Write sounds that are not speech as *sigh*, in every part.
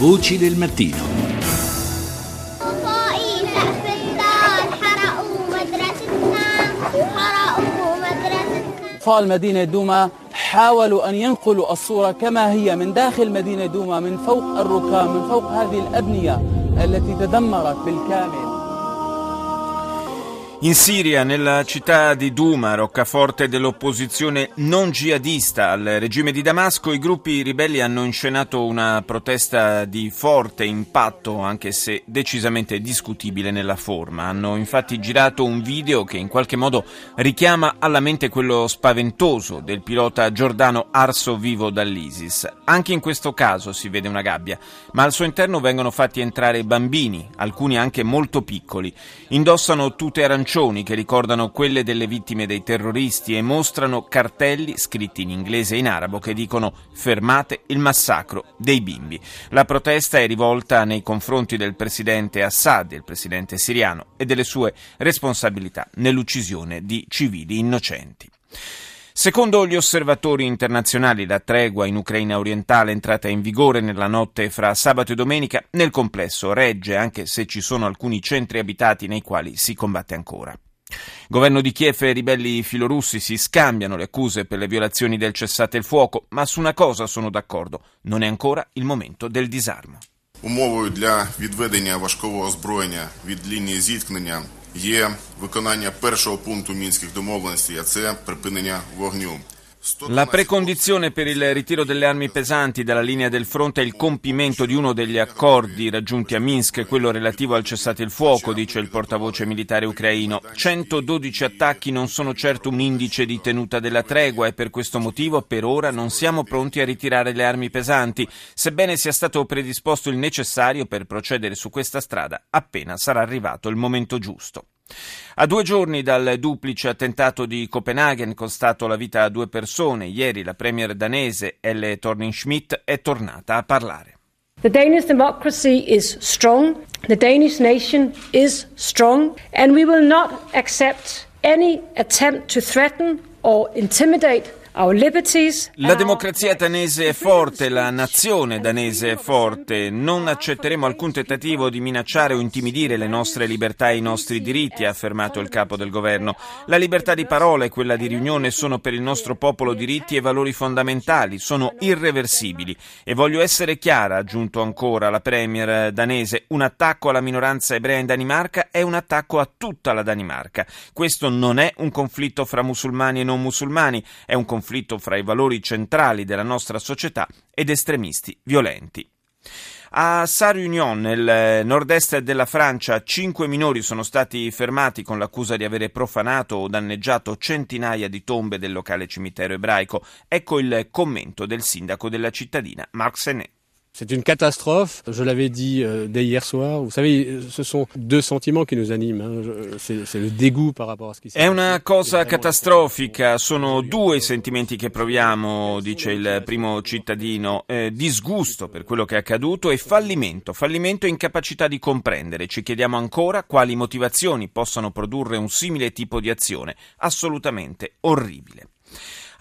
Voci del mattino. أطفال مدينة دوما حاولوا أن ينقلوا الصورة كما هي من داخل مدينة دوما من فوق الركام من فوق هذه الأبنية التي تدمرت بالكامل In Siria, nella città di Douma, roccaforte dell'opposizione non jihadista al regime di Damasco, i gruppi ribelli hanno inscenato una protesta di forte impatto, anche se decisamente discutibile nella forma. Hanno infatti girato un video che in qualche modo richiama alla mente quello spaventoso del pilota giordano arso vivo dall'ISIS. Anche in questo caso si vede una gabbia, ma al suo interno vengono fatti entrare bambini, alcuni anche molto piccoli. Indossano tute arancioni che ricordano quelle delle vittime dei terroristi e mostrano cartelli scritti in inglese e in arabo che dicono fermate il massacro dei bimbi. La protesta è rivolta nei confronti del presidente Assad, il presidente siriano, e delle sue responsabilità nell'uccisione di civili innocenti. Secondo gli osservatori internazionali, la tregua in Ucraina orientale entrata in vigore nella notte fra sabato e domenica nel complesso regge, anche se ci sono alcuni centri abitati nei quali si combatte ancora. Governo di Kiev e ribelli filorussi si scambiano le accuse per le violazioni del cessate il fuoco, ma su una cosa sono d'accordo: non è ancora il momento del disarmo. Умовою для відведення важкого озброєння від лінії зіткнення є виконання першого пункту мінських домовленостей, а це припинення вогню. La precondizione per il ritiro delle armi pesanti dalla linea del fronte è il compimento di uno degli accordi raggiunti a Minsk, quello relativo al cessate il fuoco, dice il portavoce militare ucraino. 112 attacchi non sono certo un indice di tenuta della tregua e per questo motivo per ora non siamo pronti a ritirare le armi pesanti, sebbene sia stato predisposto il necessario per procedere su questa strada appena sarà arrivato il momento giusto. A due giorni dal duplice attentato di Copenaghen costato la vita a due persone, ieri la premier danese Elle Thorning-Schmidt è tornata a parlare. The Danish democracy is strong, the Danish nation is strong, and we will not accept any attempt to threaten or intimidate. La democrazia danese è forte, la nazione danese è forte. Non accetteremo alcun tentativo di minacciare o intimidire le nostre libertà e i nostri diritti, ha affermato il capo del governo. La libertà di parola e quella di riunione sono per il nostro popolo diritti e valori fondamentali, sono irreversibili. E voglio essere chiara, ha aggiunto ancora la premier danese, un attacco alla minoranza ebrea in Danimarca è un attacco a tutta la Danimarca. Questo non è un conflitto fra musulmani e non musulmani, è un conflitto conflitto fra i valori centrali della nostra società ed estremisti violenti. A Sarre-Union, nel nord-est della Francia, cinque minori sono stati fermati con l'accusa di avere profanato o danneggiato centinaia di tombe del locale cimitero ebraico. Ecco il commento del sindaco della cittadina, Marc Senet. C'est une catastrophe, je l'avais dit euh, dès hier soir. Vous savez, ce sont deux sentiments qui nous animent. C'est, le dégoût par rapport a ce qui È una cosa catastrofica, sono due i sentimenti che proviamo, dice il primo cittadino, eh, disgusto per quello che è accaduto e fallimento, fallimento e incapacità di comprendere. Ci chiediamo ancora quali motivazioni possano produrre un simile tipo di azione, assolutamente orribile.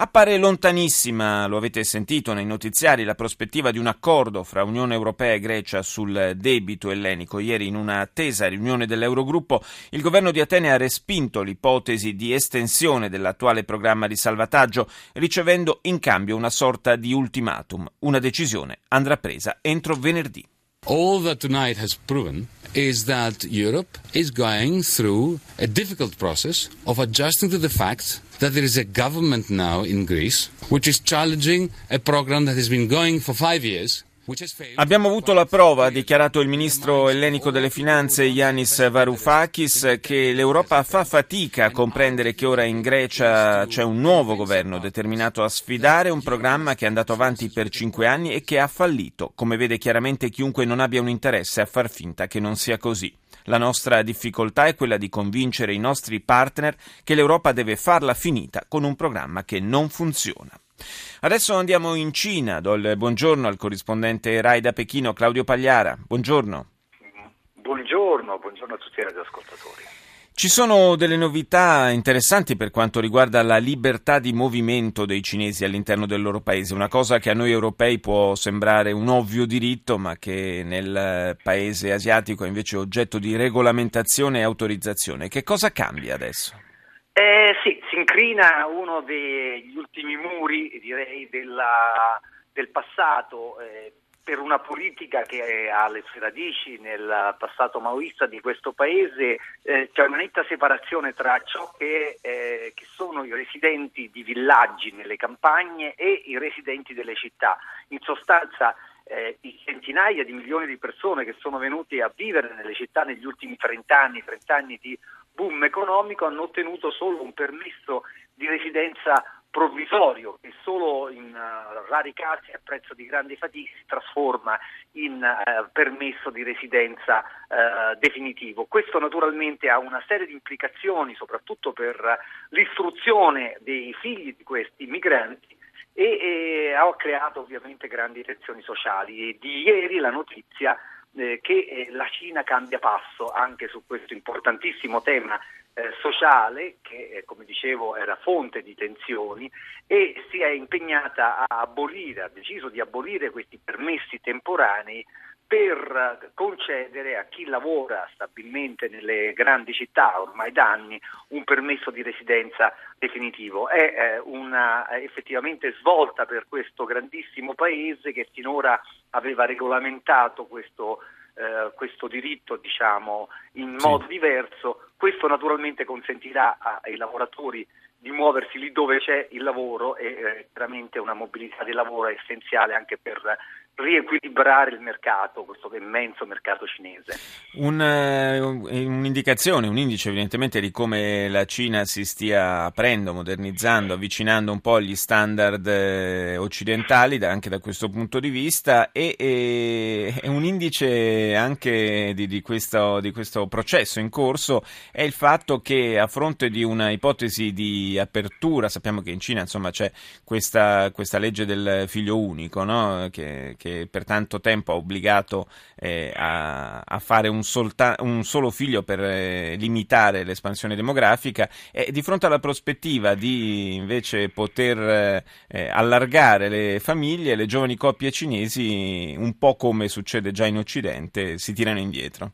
Appare lontanissima, lo avete sentito nei notiziari, la prospettiva di un accordo fra Unione Europea e Grecia sul debito ellenico. Ieri, in una attesa riunione dell'Eurogruppo, il governo di Atene ha respinto l'ipotesi di estensione dell'attuale programma di salvataggio, ricevendo in cambio una sorta di ultimatum. Una decisione andrà presa entro venerdì. All that tonight has proven is that Europe is going through a difficult process of adjusting to the fact that there is a government now in Greece which is challenging a program that has been going for five years. Abbiamo avuto la prova, ha dichiarato il ministro ellenico delle finanze Yanis Varoufakis, che l'Europa fa fatica a comprendere che ora in Grecia c'è un nuovo governo determinato a sfidare un programma che è andato avanti per cinque anni e che ha fallito, come vede chiaramente chiunque non abbia un interesse a far finta che non sia così. La nostra difficoltà è quella di convincere i nostri partner che l'Europa deve farla finita con un programma che non funziona. Adesso andiamo in Cina, do il buongiorno al corrispondente RAI da Pechino Claudio Pagliara. Buongiorno. Buongiorno, buongiorno a tutti i radioascoltatori. Ci sono delle novità interessanti per quanto riguarda la libertà di movimento dei cinesi all'interno del loro paese, una cosa che a noi europei può sembrare un ovvio diritto, ma che nel paese asiatico è invece oggetto di regolamentazione e autorizzazione. Che cosa cambia adesso? Eh, sì, si incrina uno degli ultimi muri, direi, della, del passato. Eh, per una politica che ha le sue radici nel passato maoista di questo paese, eh, c'è una netta separazione tra ciò che, eh, che, sono i residenti di villaggi nelle campagne e i residenti delle città. In sostanza eh, i centinaia di milioni di persone che sono venute a vivere nelle città negli ultimi 30 anni, 30 anni di boom economico, hanno ottenuto solo un permesso di residenza provvisorio che solo in uh, rari casi a prezzo di grandi fatiche si trasforma in uh, permesso di residenza uh, definitivo. Questo naturalmente ha una serie di implicazioni soprattutto per l'istruzione dei figli di questi migranti e, e ha creato ovviamente grandi tensioni sociali. E di ieri la notizia eh, che eh, la Cina cambia passo anche su questo importantissimo tema eh, sociale che eh, come dicevo era fonte di tensioni e si è impegnata a abolire, ha deciso di abolire questi permessi temporanei per concedere a chi lavora stabilmente nelle grandi città ormai da anni un permesso di residenza definitivo. È eh, una effettivamente svolta per questo grandissimo paese che finora aveva regolamentato questo eh, questo diritto diciamo, in modo sì. diverso, questo naturalmente consentirà ai lavoratori di muoversi lì dove c'è il lavoro e eh, chiaramente una mobilità del lavoro è essenziale anche per riequilibrare il mercato, questo immenso mercato cinese. Un, uh, un'indicazione, un indice evidentemente di come la Cina si stia aprendo, modernizzando, avvicinando un po' agli standard eh, occidentali da, anche da questo punto di vista e, e, e un indice anche di, di, questo, di questo processo in corso è il fatto che a fronte di una ipotesi di apertura, sappiamo che in Cina insomma c'è questa, questa legge del figlio unico no? che, che che per tanto tempo ha obbligato eh, a, a, fare un, solta- un, solo figlio per eh, limitare l'espansione demografica e di fronte alla prospettiva di invece poter eh, allargare le famiglie, le giovani coppie cinesi, un po' come succede già in Occidente, si tirano indietro.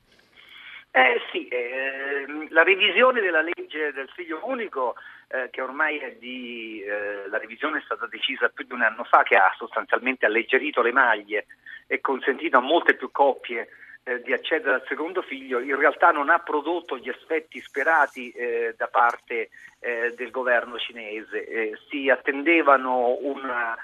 Eh sì, eh, la revisione della legge del figlio unico eh, che ormai è di, eh, la revisione è stata decisa più di un anno fa, che ha sostanzialmente alleggerito le maglie e consentito a molte più coppie eh, di accedere al secondo figlio, in realtà non ha prodotto gli effetti sperati eh, da parte del governo cinese. si attendevano una,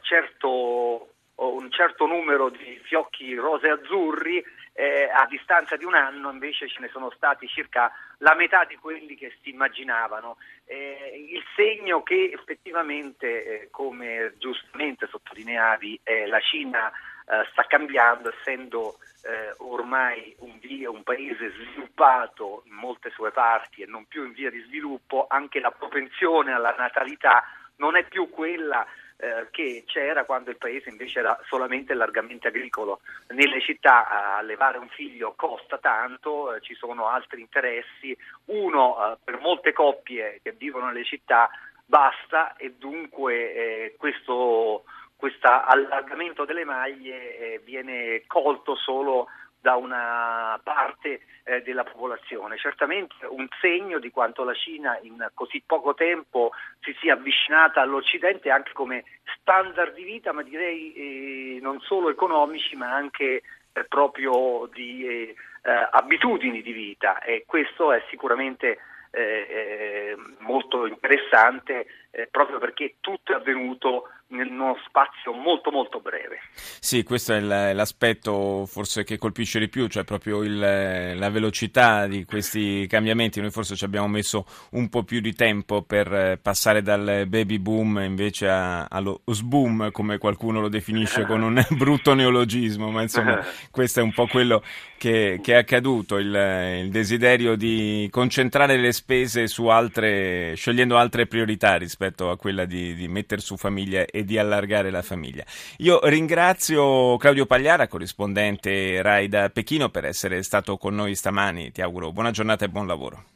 certo, un certo numero di fiocchi rose azzurri eh, a distanza di un anno invece ce ne sono stati circa la metà di quelli che si immaginavano. Eh, il segno che effettivamente, eh, come giustamente sottolineavi, la Cina eh, sta cambiando, essendo eh, ormai un, via, un, paese sviluppato in molte sue parti e non più in via di sviluppo, anche la propensione alla natalità non è più quella eh, che c'era quando il paese invece era solamente largamente agricolo. Nelle città eh, allevare un figlio costa tanto, eh, ci sono altri interessi, uno eh, per molte coppie che vivono nelle città basta e dunque eh, questo allargamento delle maglie viene colto solo da una parte eh, della popolazione. Certamente un segno di quanto la Cina in così poco tempo si sia avvicinata all'Occidente anche come standard di vita, ma direi eh, non solo economici, ma anche eh, proprio di eh, eh, abitudini di vita e questo è sicuramente eh, molto interessante proprio perché tutto è avvenuto in uno spazio molto molto breve. Sì, questo è l'aspetto forse che colpisce di più, cioè proprio il, la velocità di questi cambiamenti. Noi forse ci abbiamo messo un po' più di tempo per passare dal baby boom invece a, allo sboom, come qualcuno lo definisce con un *laughs* brutto neologismo, ma insomma *laughs* questo è un po' quello che, che è accaduto, il, il, desiderio di concentrare le spese su altre, scegliendo altre priorità rispetto rispetto a quella di, di mettere su famiglia e di allargare la famiglia. Io ringrazio Claudio Pagliara, corrispondente RAI da Pechino, per essere stato con noi stamani. Ti auguro buona giornata e buon lavoro.